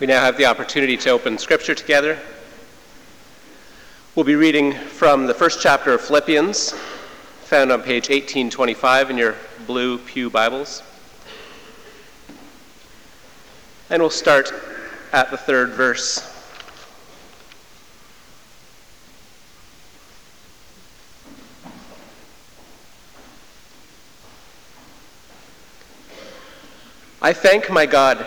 We now have the opportunity to open Scripture together. We'll be reading from the first chapter of Philippians, found on page 1825 in your blue Pew Bibles. And we'll start at the third verse. I thank my God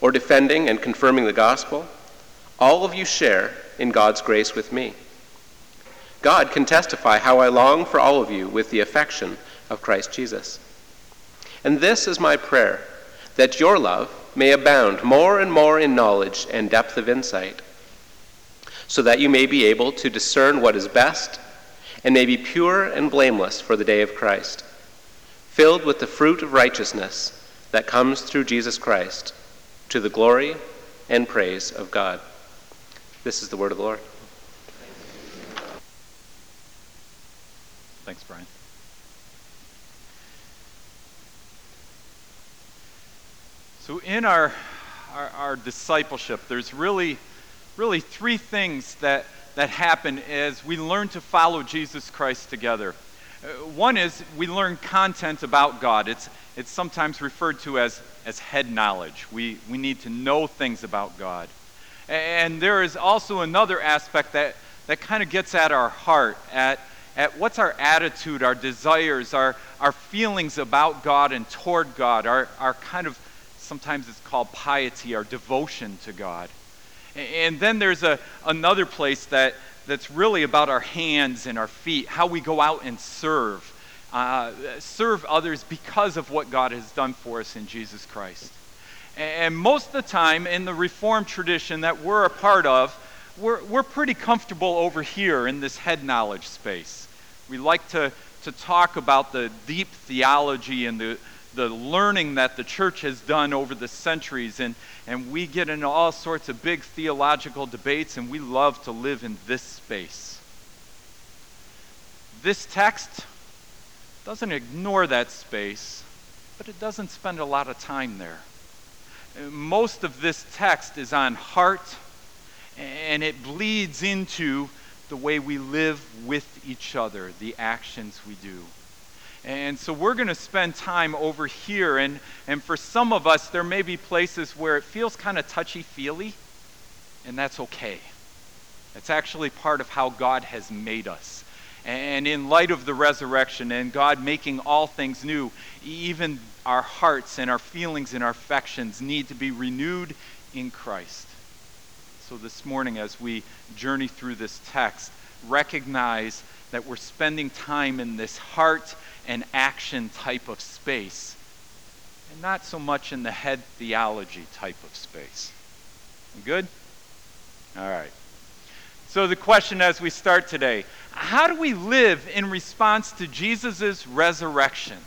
or defending and confirming the gospel, all of you share in God's grace with me. God can testify how I long for all of you with the affection of Christ Jesus. And this is my prayer that your love may abound more and more in knowledge and depth of insight, so that you may be able to discern what is best and may be pure and blameless for the day of Christ filled with the fruit of righteousness that comes through Jesus Christ, to the glory and praise of God. This is the word of the Lord. Thanks, Brian. So, in our, our, our, discipleship, there's really, really three things that, that happen as we learn to follow Jesus Christ together. Uh, one is we learn content about God. It's, it's sometimes referred to as, as head knowledge. We, we need to know things about God. And there is also another aspect that, that kind of gets at our heart, at, at what's our attitude, our desires, our, our feelings about God and toward God, our, our kind of, sometimes it's called piety, our devotion to God. And then there's a, another place that, that's really about our hands and our feet, how we go out and serve. Uh, serve others because of what God has done for us in Jesus Christ. And most of the time, in the Reformed tradition that we're a part of, we're, we're pretty comfortable over here in this head knowledge space. We like to, to talk about the deep theology and the, the learning that the church has done over the centuries, and, and we get into all sorts of big theological debates, and we love to live in this space. This text doesn't ignore that space, but it doesn't spend a lot of time there. Most of this text is on heart, and it bleeds into the way we live with each other, the actions we do. And so we're going to spend time over here. And, and for some of us, there may be places where it feels kind of touchy feely, and that's okay. It's actually part of how God has made us. And in light of the resurrection and God making all things new, even our hearts and our feelings and our affections need to be renewed in Christ. So this morning, as we journey through this text, recognize that we're spending time in this heart and action type of space, and not so much in the head theology type of space. Good? All right. So, the question as we start today how do we live in response to Jesus' resurrection?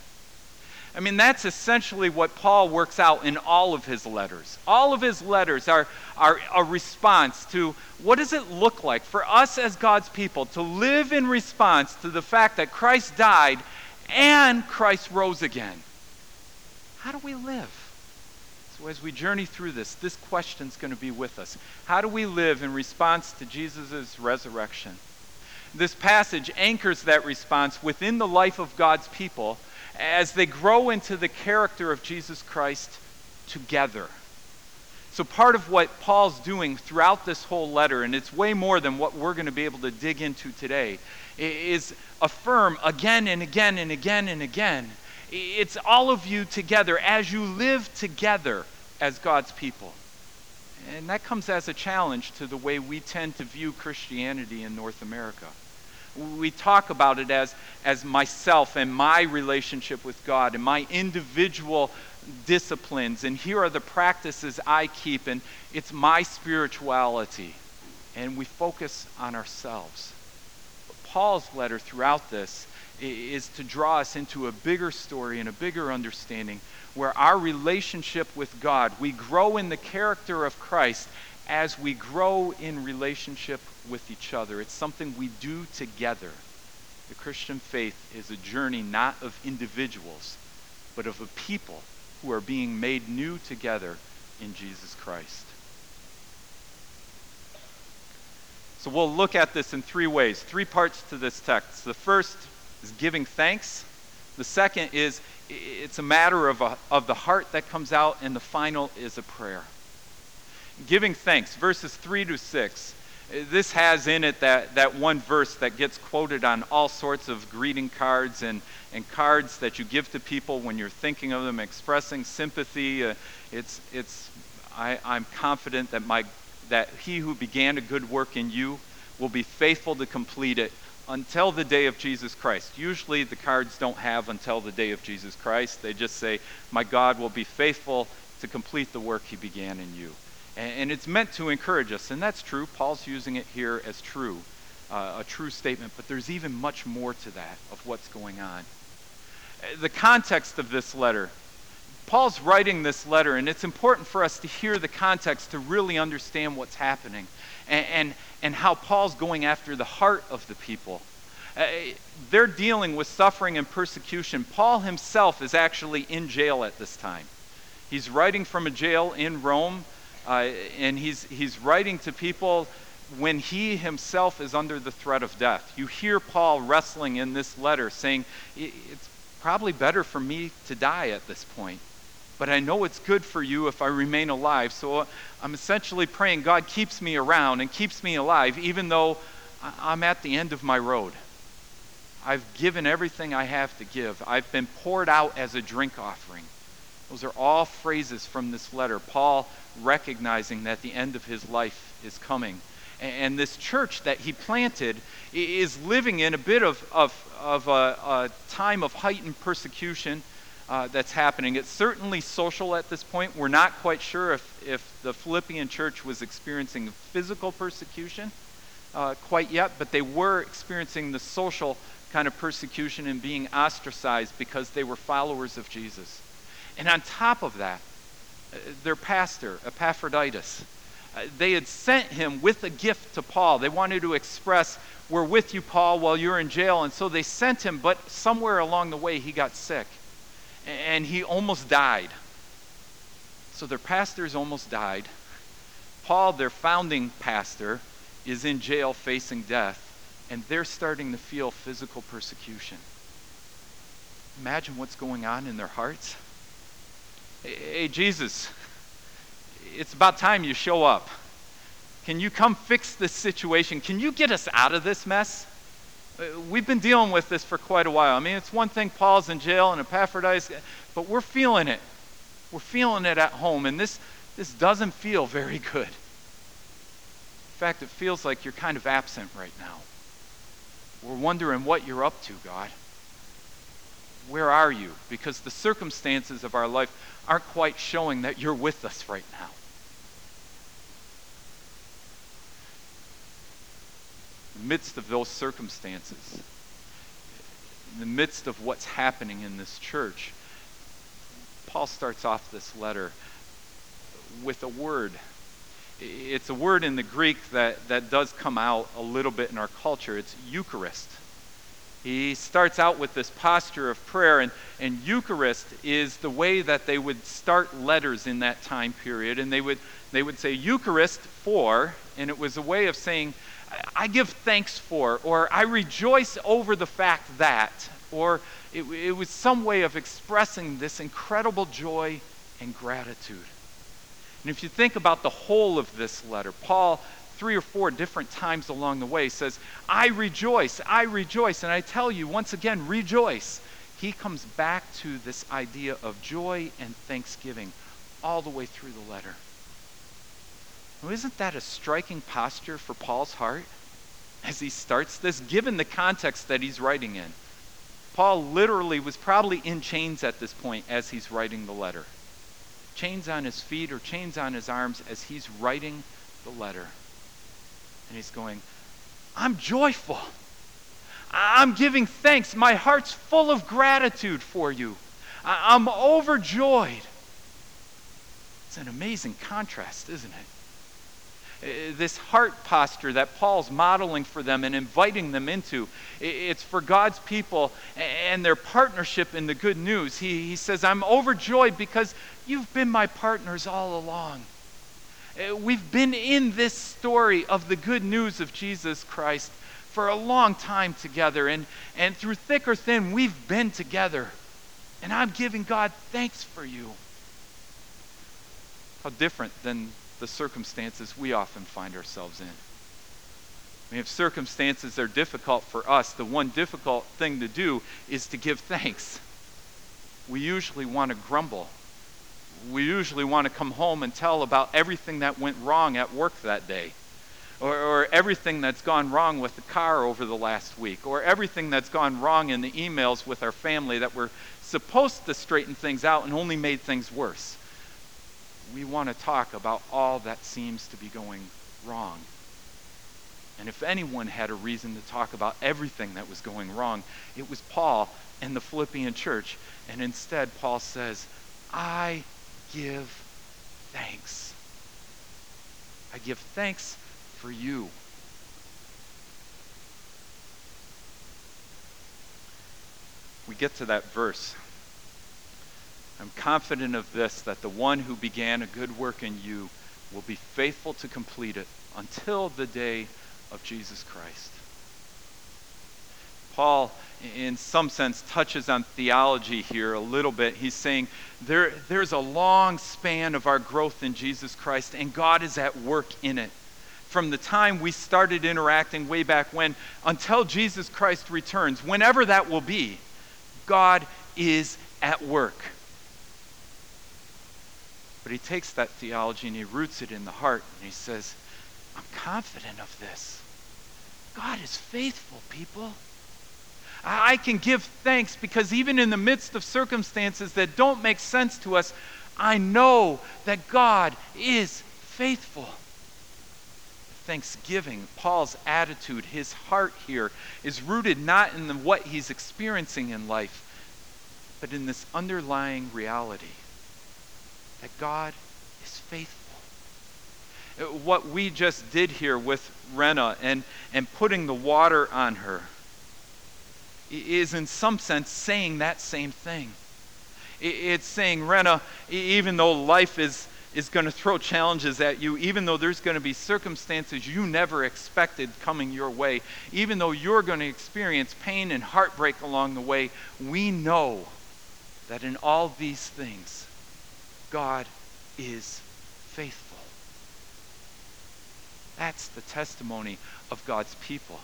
I mean, that's essentially what Paul works out in all of his letters. All of his letters are, are a response to what does it look like for us as God's people to live in response to the fact that Christ died and Christ rose again. How do we live? As we journey through this, this question is going to be with us. How do we live in response to Jesus' resurrection? This passage anchors that response within the life of God's people as they grow into the character of Jesus Christ together. So, part of what Paul's doing throughout this whole letter, and it's way more than what we're going to be able to dig into today, is affirm again and again and again and again. It's all of you together as you live together as God's people. And that comes as a challenge to the way we tend to view Christianity in North America. We talk about it as, as myself and my relationship with God and my individual disciplines. And here are the practices I keep, and it's my spirituality. And we focus on ourselves. But Paul's letter throughout this is to draw us into a bigger story and a bigger understanding where our relationship with God, we grow in the character of Christ as we grow in relationship with each other. It's something we do together. The Christian faith is a journey not of individuals, but of a people who are being made new together in Jesus Christ. So we'll look at this in three ways, three parts to this text. The first is giving thanks. The second is it's a matter of, a, of the heart that comes out, and the final is a prayer. Giving thanks, verses 3 to 6. This has in it that, that one verse that gets quoted on all sorts of greeting cards and, and cards that you give to people when you're thinking of them, expressing sympathy. Uh, it's, it's, I, I'm confident that, my, that he who began a good work in you will be faithful to complete it until the day of Jesus Christ. Usually the cards don't have until the day of Jesus Christ. They just say, My God will be faithful to complete the work he began in you. And, it's meant to encourage us, and that's true. Paul's using it here as true, uh, a true statement, but there's even much more to that of what's going on. Uh, the context of this letter. Paul's writing this letter, and it's important for us to hear the context to really understand what's happening and, and, and how Paul's going after the heart of the people. Uh, they're dealing with suffering and persecution. Paul himself is actually in jail at this time. He's writing from a jail in Rome, uh, and he's, he's writing to people when he himself is under the threat of death. You hear Paul wrestling in this letter, saying, It's probably better for me to die at this point but I know it's good for you if I remain alive. So uh, I'm essentially praying God keeps me around and keeps me alive, even though I'm at the end of my road. I've given everything I have to give, I've been poured out as a drink offering. Those are all phrases from this letter. Paul recognizing that the end of his life is coming. And this church that he planted is living in a bit of, of, of a, a time of heightened persecution uh, that's happening. It's certainly social at this point. We're not quite sure if, if the Philippian church was experiencing physical persecution uh, quite yet, but they were experiencing the social kind of persecution and being ostracized because they were followers of Jesus. And on top of that, uh, their pastor, Epaphroditus, uh, they had sent him with a gift to Paul. They wanted to express, We're with you, Paul, while you're in jail. And so they sent him, but somewhere along the way, he got sick and he almost died. So their pastor's almost died. Paul, their founding pastor, is in jail facing death, and they're starting to feel physical persecution. Imagine what's going on in their hearts. Hey, Jesus, it's about time you show up. Can you come fix this situation? Can you get us out of this mess? Uh, we've been dealing with this for quite a while. I mean, it's one thing Paul's in jail and Epaphroditus, but we're feeling it. We're feeling it at home, and this, this doesn't feel very good. In fact, it feels like you're kind of absent right now. We're wondering what you're up to, God. Where are you? Because the circumstances of our life aren't quite showing that you're with us right now. The midst of those circumstances, in the midst of what's happening in this church, Paul starts off this letter with a word. It's a word in the Greek that, that does come out a little bit in our culture. It's Eucharist. He starts out with this posture of prayer, and, and Eucharist is the way that they would start letters in that time period. And they would, they would say Eucharist for, and it was a way of saying, I give thanks for, or I rejoice over the fact that, or it, it was some way of expressing this incredible joy and gratitude. And if you think about the whole of this letter, Paul, three or four different times along the way, says, I rejoice, I rejoice. And I tell you, once again, rejoice. He comes back to this idea of joy and thanksgiving all the way through the letter. Well, isn't that a striking posture for Paul's heart? as he starts this, given the context that he's writing in. Paul literally was probably in chains at this point as he's writing the letter. Chains on his feet or chains on his arms as he's writing the letter. And he's going, I'm joyful. I'm giving thanks. My heart's full of gratitude for you. I'm overjoyed. It's an amazing contrast, isn't it? Uh, this heart posture that Paul's modeling for them and inviting them into. It's for God's people and their partnership in the good news. He, he says, I'm overjoyed because you've been my partners all along. Uh, we've been in this story of the good news of Jesus Christ for a long time together, and, and through thick or thin, we've been together. And I'm giving God thanks for you. How different than the circumstances we often find ourselves in. I mean, if circumstances are difficult for us, the one difficult thing to do is to give thanks. We usually want to grumble. We usually want to come home and tell about everything that went wrong at work that day, or, or everything that's gone wrong with the car over the last week, or everything that's gone wrong in the emails with our family that were supposed to straighten things out and only made things worse we want to talk about all that seems to be going wrong. And if anyone had a reason to talk about everything that was going wrong, it was Paul and the Philippian church. And instead, Paul says, I give thanks. I give thanks for you. We get to that verse I'm confident of this that the one who began a good work in you will be faithful to complete it until the day of Jesus Christ. Paul, in some sense, touches on theology here a little bit. He's saying there, there's a long span of our growth in Jesus Christ, and God is at work in it. From the time we started interacting way back when until Jesus Christ returns, whenever that will be, God is at work. But he takes that theology and he roots it in the heart and he says, I'm confident of this. God is faithful, people. I can give thanks because even in the midst of circumstances that don't make sense to us, I know that God is faithful. Thanksgiving, Paul's attitude, his heart here is rooted not in the, what he's experiencing in life, but in this underlying reality that God is faithful. Uh, what we just did here with Rena and, and putting the water on her is, in some sense, saying that same thing. It's saying, Rena, even though life is, is going to throw challenges at you, even though there's going to be circumstances you never expected coming your way, even though you're going to experience pain and heartbreak along the way, we know that in all these things, God is faithful. That's the testimony of God's people.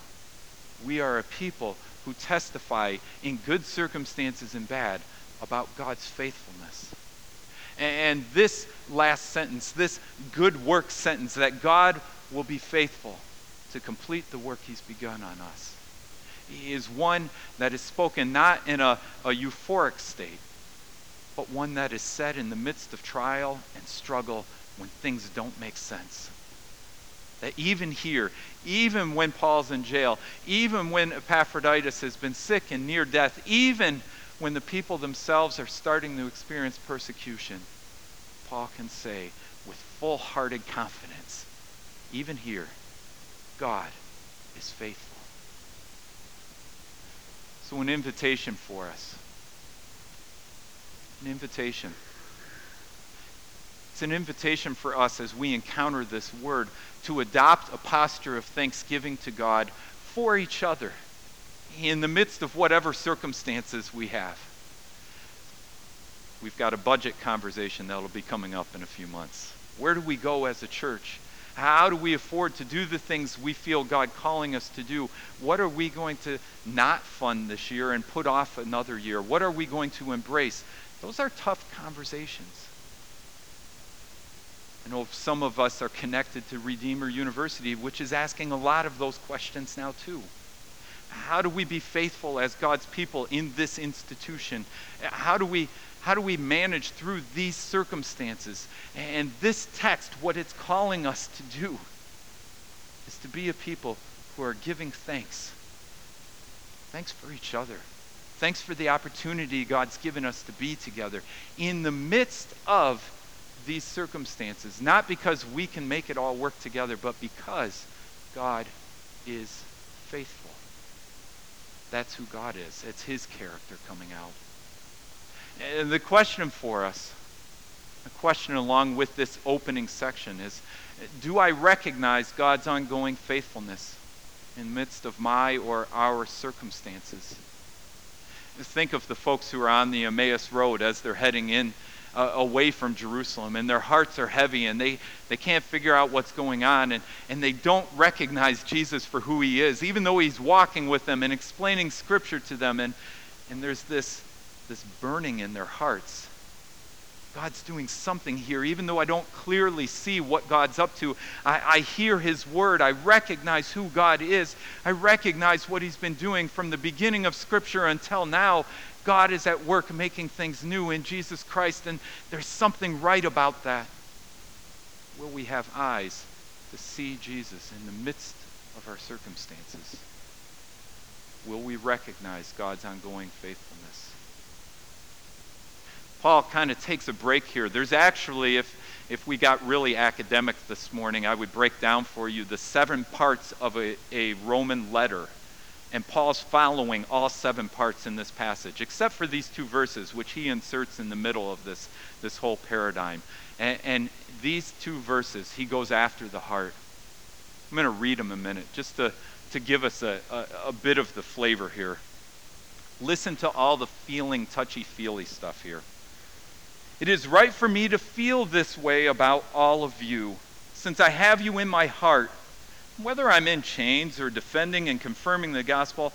We are a people who testify in good circumstances and bad about God's faithfulness. And this last sentence, this good work sentence, that God will be faithful to complete the work he's begun on us, is one that is spoken not in a, a euphoric state, but one that is said in the midst of trial and struggle when things don't make sense. That even here, even when Paul's in jail, even when Epaphroditus has been sick and near death, even when the people themselves are starting to experience persecution, Paul can say with full hearted confidence, even here, God is faithful. So, an invitation for us an invitation. It's an invitation for us as we encounter this word to adopt a posture of thanksgiving to God for each other in the midst of whatever circumstances we have. We've got a budget conversation that'll be coming up in a few months. Where do we go as a church? How do we afford to do the things we feel God calling us to do? What are we going to not fund this year and put off another year? What are we going to embrace? Those are tough conversations. I know some of us are connected to Redeemer University, which is asking a lot of those questions now, too. How do we be faithful as God's people in this institution? How do we, how do we manage through these circumstances? And this text, what it's calling us to do, is to be a people who are giving thanks. Thanks for each other. Thanks for the opportunity God's given us to be together in the midst of these circumstances. Not because we can make it all work together, but because God is faithful. That's who God is. It's His character coming out. And the question for us, the question along with this opening section is Do I recognize God's ongoing faithfulness in the midst of my or our circumstances? Think of the folks who are on the Emmaus Road as they're heading in uh, away from Jerusalem, and their hearts are heavy, and they, they can't figure out what's going on, and, and they don't recognize Jesus for who he is, even though he's walking with them and explaining Scripture to them. And, and there's this, this burning in their hearts. God's doing something here, even though I don't clearly see what God's up to. I, I, hear His word. I recognize who God is. I recognize what He's been doing from the beginning of Scripture until now. God is at work making things new in Jesus Christ, and there's something right about that. Will we have eyes to see Jesus in the midst of our circumstances? Will we recognize God's ongoing faithfulness? Paul kind of takes a break here. There's actually, if, if we got really academic this morning, I would break down for you the seven parts of a, a Roman letter and Paul's following all seven parts in this passage, except for these two verses, which he inserts in the middle of this, this whole paradigm. And, and these two verses, he goes after the heart. I'm going to read them a minute just to, to give us a, a, a bit of the flavor here. Listen to all the feeling, touchy feely stuff here. It is right for me to feel this way about all of you, since I have you in my heart whether I'm in chains or defending and confirming the gospel,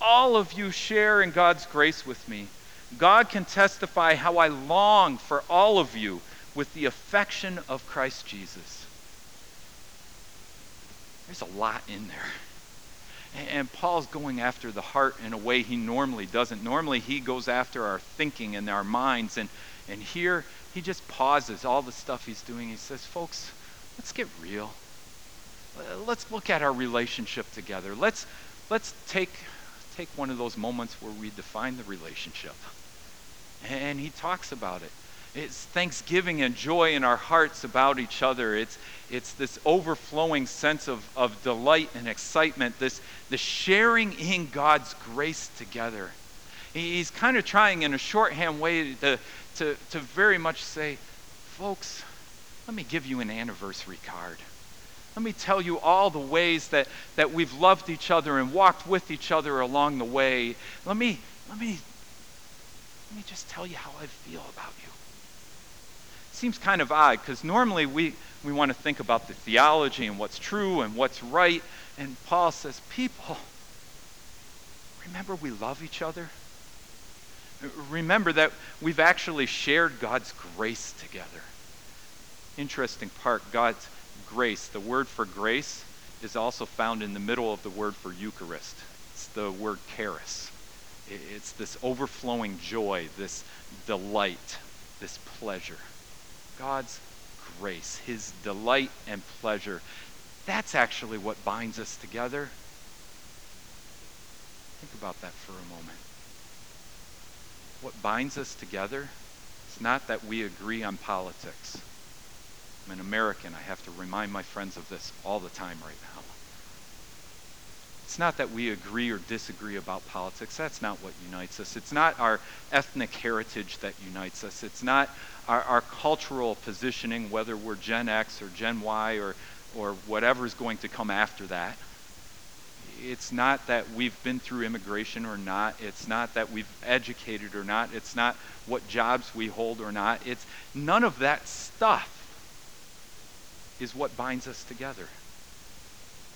all of you share in God's grace with me. God can testify how I long for all of you with the affection of Christ Jesus. There's a lot in there. And Paul's going after the heart in a way he normally doesn't. Normally, he goes after our thinking and our minds. And, and here, he just pauses all the stuff he's doing. He says, Folks, let's get real uh, let's look at our relationship together. Let's, let's take, take one of those moments where we define the relationship. And he talks about it. It's thanksgiving and joy in our hearts about each other. It's, it's this overflowing sense of, of delight and excitement, this, the sharing in God's grace together. He's kind of trying in a shorthand way to, to, to very much say, folks, let me give you an anniversary card. Let me tell you all the ways that, that we've loved each other and walked with each other along the way. Let me, let me, let me just tell you how I feel about you. It seems kind of odd because normally we, we want to think about the theology and what's true and what's right. And Paul says, People, remember we love each other? Remember that we've actually shared God's grace together. Interesting part, God's grace. The word for grace is also found in the middle of the word for Eucharist. It's the word charis. It's this overflowing joy, this delight, this pleasure. God's grace, his delight and pleasure, that's actually what binds us together. Think about that for a moment. What binds us together is not that we agree on politics. I'm an American. I have to remind my friends of this all the time right now. It's not that we agree or disagree about politics. That's not what unites us. It's not our ethnic heritage that unites us. It's not our, our cultural positioning, whether we're Gen X or Gen Y or, or whatever is going to come after that. It's not that we've been through immigration or not. It's not that we've educated or not. It's not what jobs we hold or not. It's none of that stuff is what binds us together.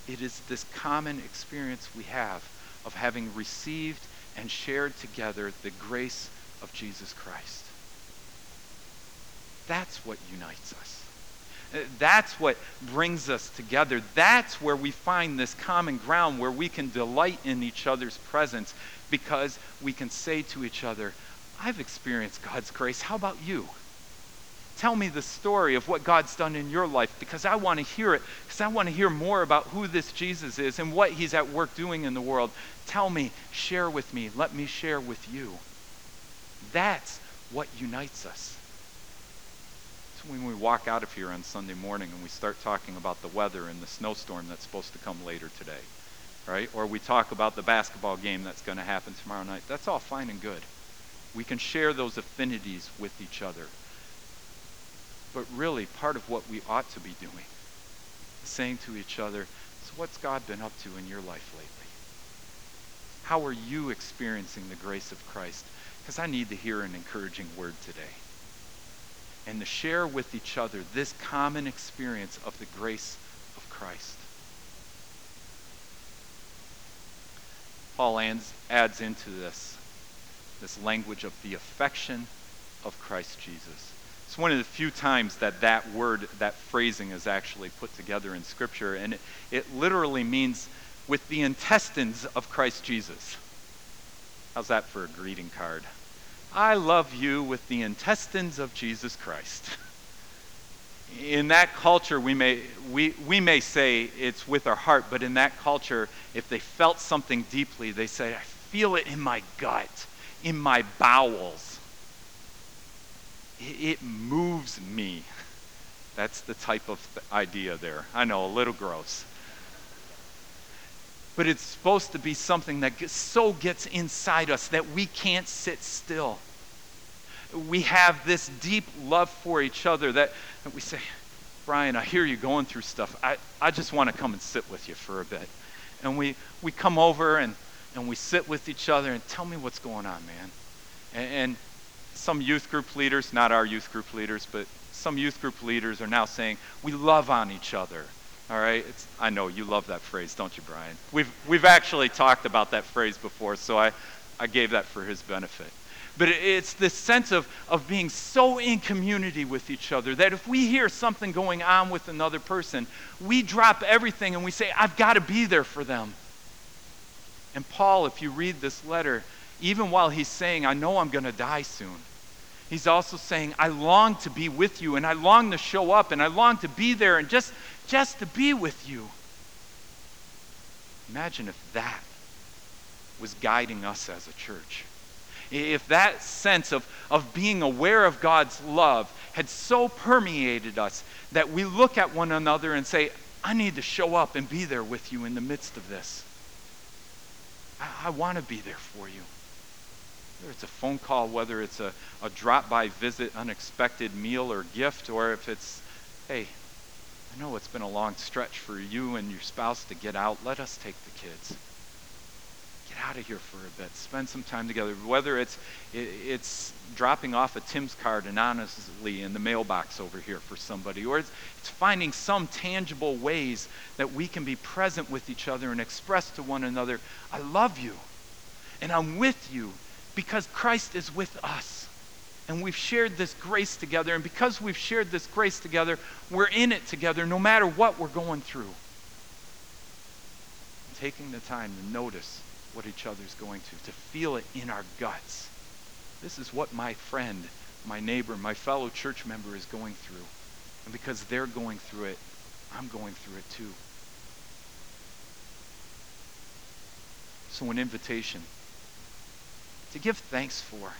It is this common experience we have of having received and shared together the grace of Jesus Christ. That's what unites us. Uh, That's what brings us together. That's where we find this common ground where we can delight in each other's presence because we can say to each other, I've experienced God's grace. How about you? Tell me the story of what God's done in your life because I want to hear it, because I want to hear more about who this Jesus is and what he's at work doing in the world. Tell me, share with me, let me share with you. That's what unites us. When we walk out of here on Sunday morning and we start talking about the weather and the snowstorm that's supposed to come later today, right? Or we talk about the basketball game that's going to happen tomorrow night, that's all fine and good. We can share those affinities with each other. But really, part of what we ought to be doing is saying to each other, So, what's God been up to in your life lately? How are you experiencing the grace of Christ? Because I need to hear an encouraging word today. And to share with each other this common experience of the grace of Christ. Paul adds, adds into this this language of the affection of Christ Jesus. It's one of the few times that that word, that phrasing is actually put together in Scripture, and it, it literally means with the intestines of Christ Jesus. How's that for a greeting card? I love you with the intestines of Jesus Christ. In that culture, we may, we, we may say it's with our heart, but in that culture, if they felt something deeply, they say, I feel it in my gut, in my bowels. It, it moves me. That's the type of th- idea there. I know, a little gross. But it's supposed to be something that so gets inside us that we can't sit still. We have this deep love for each other that, that we say, Brian, I hear you going through stuff. I, I just want to come and sit with you for a bit. And we, we come over and, and we sit with each other and tell me what's going on, man. And, and some youth group leaders, not our youth group leaders, but some youth group leaders are now saying, we love on each other. All right? It's, I know you love that phrase, don't you, Brian? We've, we've actually talked about that phrase before, so I, I gave that for his benefit. But it- it's this sense of, of being so in community with each other that if we hear something going on with another person, we drop everything and we say, I've got to be there for them. And Paul, if you read this letter, even while he's saying, I know I'm going to die soon, he's also saying, I long to be with you and I long to show up and I long to be there and just, just to be with you. Imagine if that was guiding us as a church. If that sense of, of being aware of God's love had so permeated us that we look at one another and say, I need to show up and be there with you in the midst of this. I, I want to be there for you. Whether it's a phone call, whether it's a, a drop by visit, unexpected meal or gift, or if it's, hey, I know it's been a long stretch for you and your spouse to get out. Let us take the kids. Get out of here for a bit. Spend some time together. Whether it's it, it's dropping off a Tim's card anonymously in the mailbox over here for somebody, or it's, it's finding some tangible ways that we can be present with each other and express to one another, I love you, and I'm with you because Christ is with us and we've shared this grace together. And because we've shared this grace together, we're in it together no matter what we're going through. Taking the time to notice what each other's going through, to feel it in our guts. This is what my friend, my neighbor, my fellow church member is going through. And because they're going through it, I'm going through it too. So, an invitation to give thanks for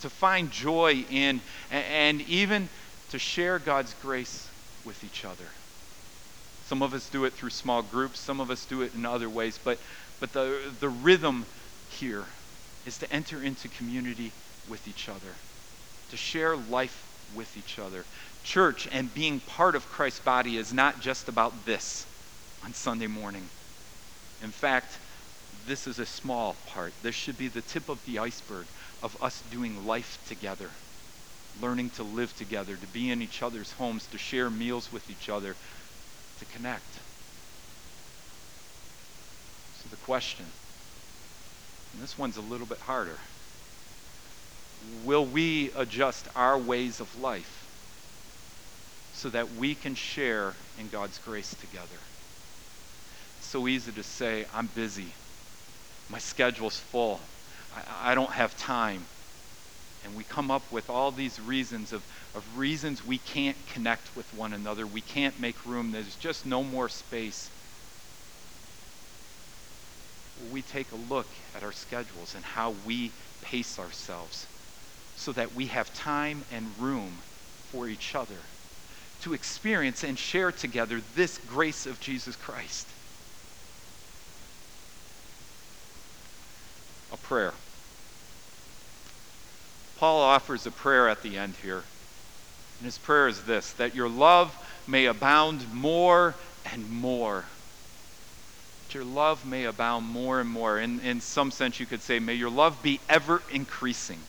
to find joy in, and even to share God's grace with each other. Some of us do it through small groups, some of us do it in other ways, but, but the, the rhythm here is to enter into community with each other, to share life with each other. Church and being part of Christ's body is not just about this on Sunday morning. In fact, this is a small part. This should be the tip of the iceberg of us doing life together, learning to live together, to be in each other's homes, to share meals with each other, to connect. So the question, and this one's a little bit harder will we adjust our ways of life so that we can share in God's grace together. It's so easy to say, I'm busy. My schedule's full. I, I don't have time. And we come up with all these reasons of, of reasons we can't connect with one another. We can't make room. There's just no more space. We take a look at our schedules and how we pace ourselves so that we have time and room for each other to experience and share together this grace of Jesus Christ. A prayer. Paul offers a prayer at the end here. And his prayer is this that your love may abound more and more. That your love may abound more and more. In, in some sense, you could say, may your love be ever increasing.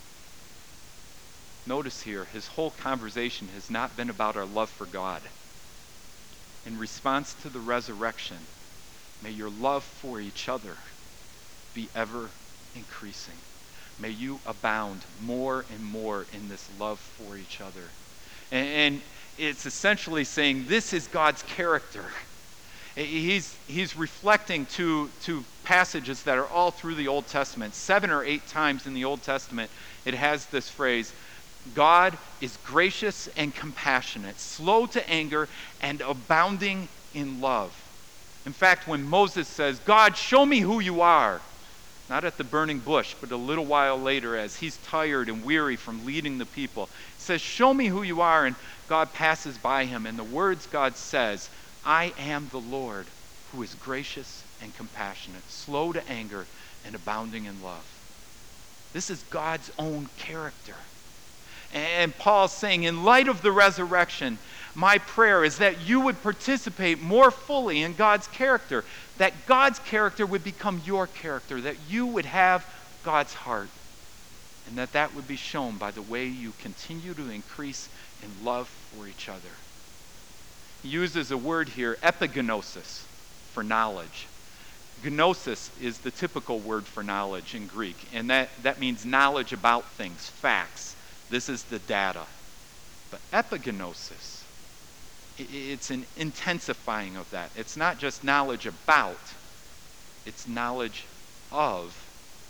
Notice here, his whole conversation has not been about our love for God. In response to the resurrection, may your love for each other be ever increasing. May you abound more and more in this love for each other. And, it's essentially saying this is God's character. He's, he's reflecting to, to passages that are all through the Old Testament. Seven or eight times in the Old Testament, it has this phrase God is gracious and compassionate, slow to anger, and abounding in love. In fact, when Moses says, God, show me who you are, not at the burning bush, but a little while later as he's tired and weary from leading the people. Says, Show me who you are. And God passes by him. And the words God says, I am the Lord who is gracious and compassionate, slow to anger, and abounding in love. This is God's own character. And Paul's saying, in light of the resurrection, my prayer is that you would participate more fully in God's character, that God's character would become your character, that you would have God's heart, and that that would be shown by the way you continue to increase in love for each other. He uses a word here, epignosis, for knowledge. Gnosis is the typical word for knowledge in Greek, and that, that means knowledge about things, facts. This is the data. But epignosis it's an intensifying of that. It's not just knowledge about, it's knowledge of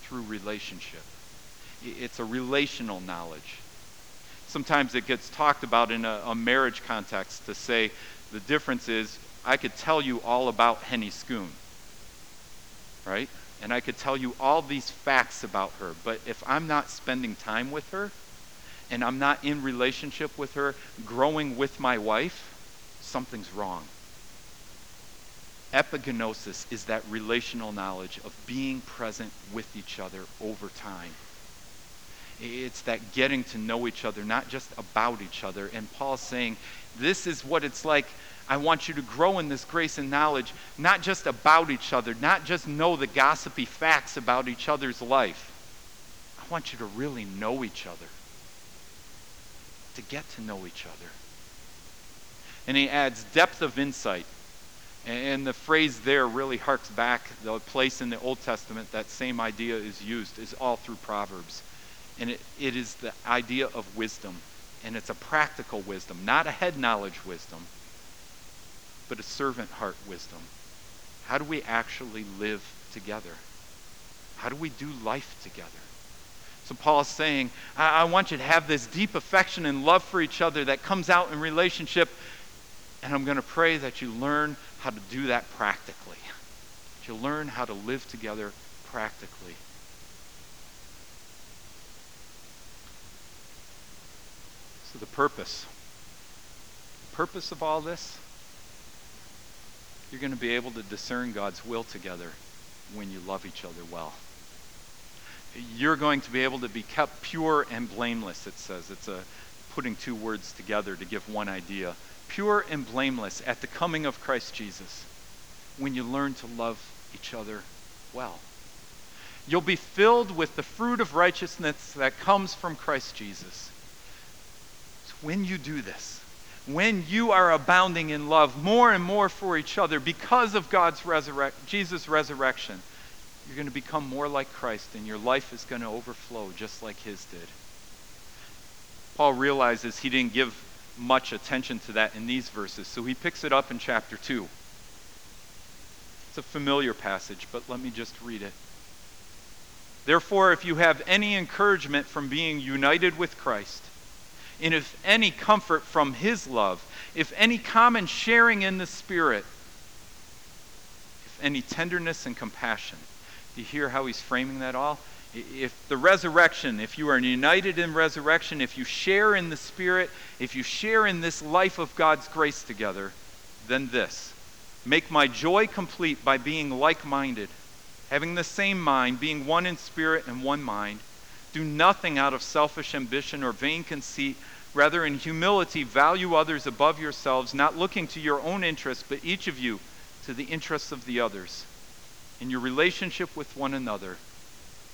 through relationship. It's a relational knowledge. Sometimes it gets talked about in a, a marriage context to say the difference is I could tell you all about Henny Schoon, right? And I could tell you all these facts about her, but if I'm not spending time with her and I'm not in relationship with her, growing with my wife, something's wrong. Epignosis is that relational knowledge of being present with each other over time. It's that getting to know each other, not just about each other. And Paul's saying, This is what it's like. I want you to grow in this grace and knowledge, not just about each other, not just know the gossipy facts about each other's life. I want you to really know each other, to get to know each other. And he adds depth of insight. And the phrase there really harks back the place in the Old Testament that same idea is used is all through Proverbs. And it, it is the idea of wisdom. And it's a practical wisdom, not a head knowledge wisdom, but a servant heart wisdom. How do we actually live together? How do we do life together? So Paul is saying, I, I want you to have this deep affection and love for each other that comes out in relationship and I'm going to pray that you learn how to do that practically. That you learn how to live together practically. So, the purpose. The purpose of all this, you're going to be able to discern God's will together when you love each other well. You're going to be able to be kept pure and blameless, it says. It's a putting two words together to give one idea pure and blameless at the coming of Christ Jesus when you learn to love each other well. You'll be filled with the fruit of righteousness that comes from Christ Jesus. So when you do this, when you are abounding in love more and more for each other because of God's resurrect Jesus resurrection, you're going to become more like Christ and your life is going to overflow just like his did. Paul realizes he didn't give much attention to that in these verses. So he picks it up in chapter 2. It's a familiar passage, but let me just read it. Therefore, if you have any encouragement from being united with Christ, and if any comfort from his love, if any common sharing in the Spirit, if any tenderness and compassion. Do you hear how he's framing that all? If the resurrection, if you are united in resurrection, if you share in the Spirit, if you share in this life of God's grace together, then this make my joy complete by being like minded, having the same mind, being one in spirit and one mind. Do nothing out of selfish ambition or vain conceit. Rather, in humility, value others above yourselves, not looking to your own interests, but each of you to the interests of the others. In your relationship with one another,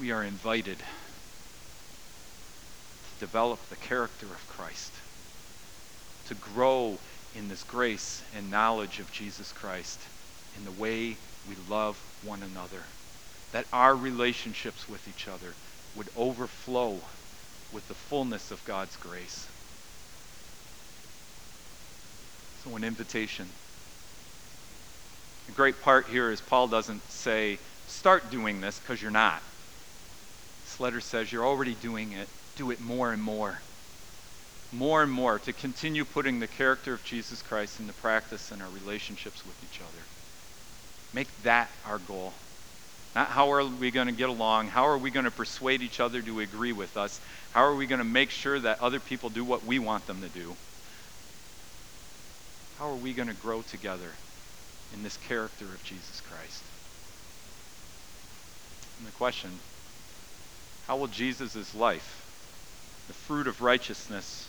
We are invited to develop the character of Christ, to grow in this grace and knowledge of Jesus Christ in the way we love one another that our relationships with each other would overflow with the fullness of God's grace. So, an invitation. The great part here is Paul doesn't say, start doing this because you're not. Letter says you're already doing it. Do it more and more. More and more to continue putting the character of Jesus Christ into practice in our relationships with each other. Make that our goal. Not how are we going to get along? How are we going to persuade each other to agree with us? How are we going to make sure that other people do what we want them to do? How are we going to grow together in this character of Jesus Christ? And the question how will Jesus' life, the fruit of righteousness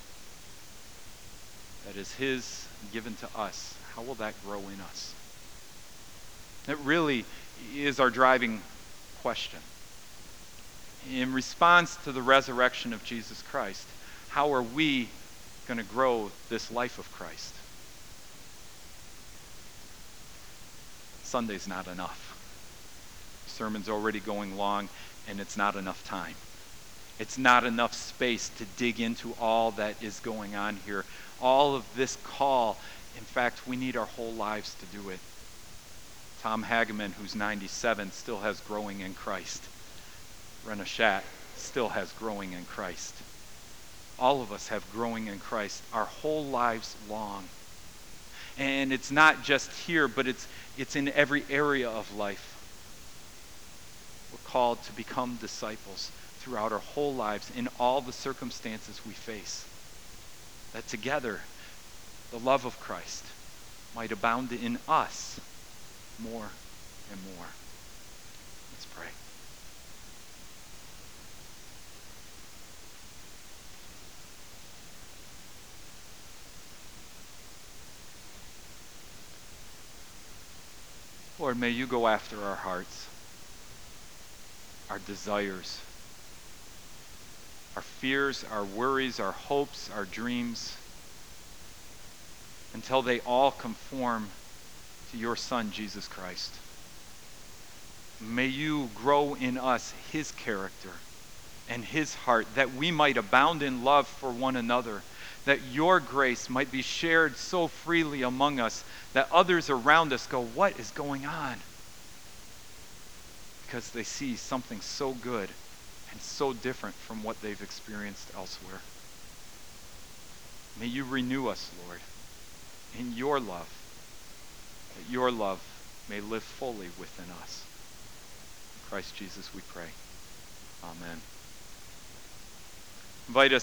that is His given to us, how will that grow in us? That really is our driving question. In response to the resurrection of Jesus Christ, how are we going to grow this life of Christ? Sunday's not enough. Sermon's already going long, and it's not enough time. It's not enough space to dig into all that is going on here. All of this call, in fact, we need our whole lives to do it. Tom Hageman, who's 97, still has growing in Christ. Rena Shat still has growing in Christ. All of us have growing in Christ our whole lives long. And it's not just here, but it's, it's in every area of life. Called to become disciples throughout our whole lives in all the circumstances we face. That together, the love of Christ might abound in us more and more. Let's pray. Lord, may you go after our hearts, our desires, our fears, our worries, our hopes, our dreams, until they all conform to your Son, Jesus Christ. May you grow in us his character and his heart, that we might abound in love for one another, that your grace might be shared so freely among us that others around us go, What is going on? Because they see something so good and so different from what they've experienced elsewhere. May you renew us, Lord, in your love that your love may live fully within us. In Christ Jesus we pray. Amen. Invite us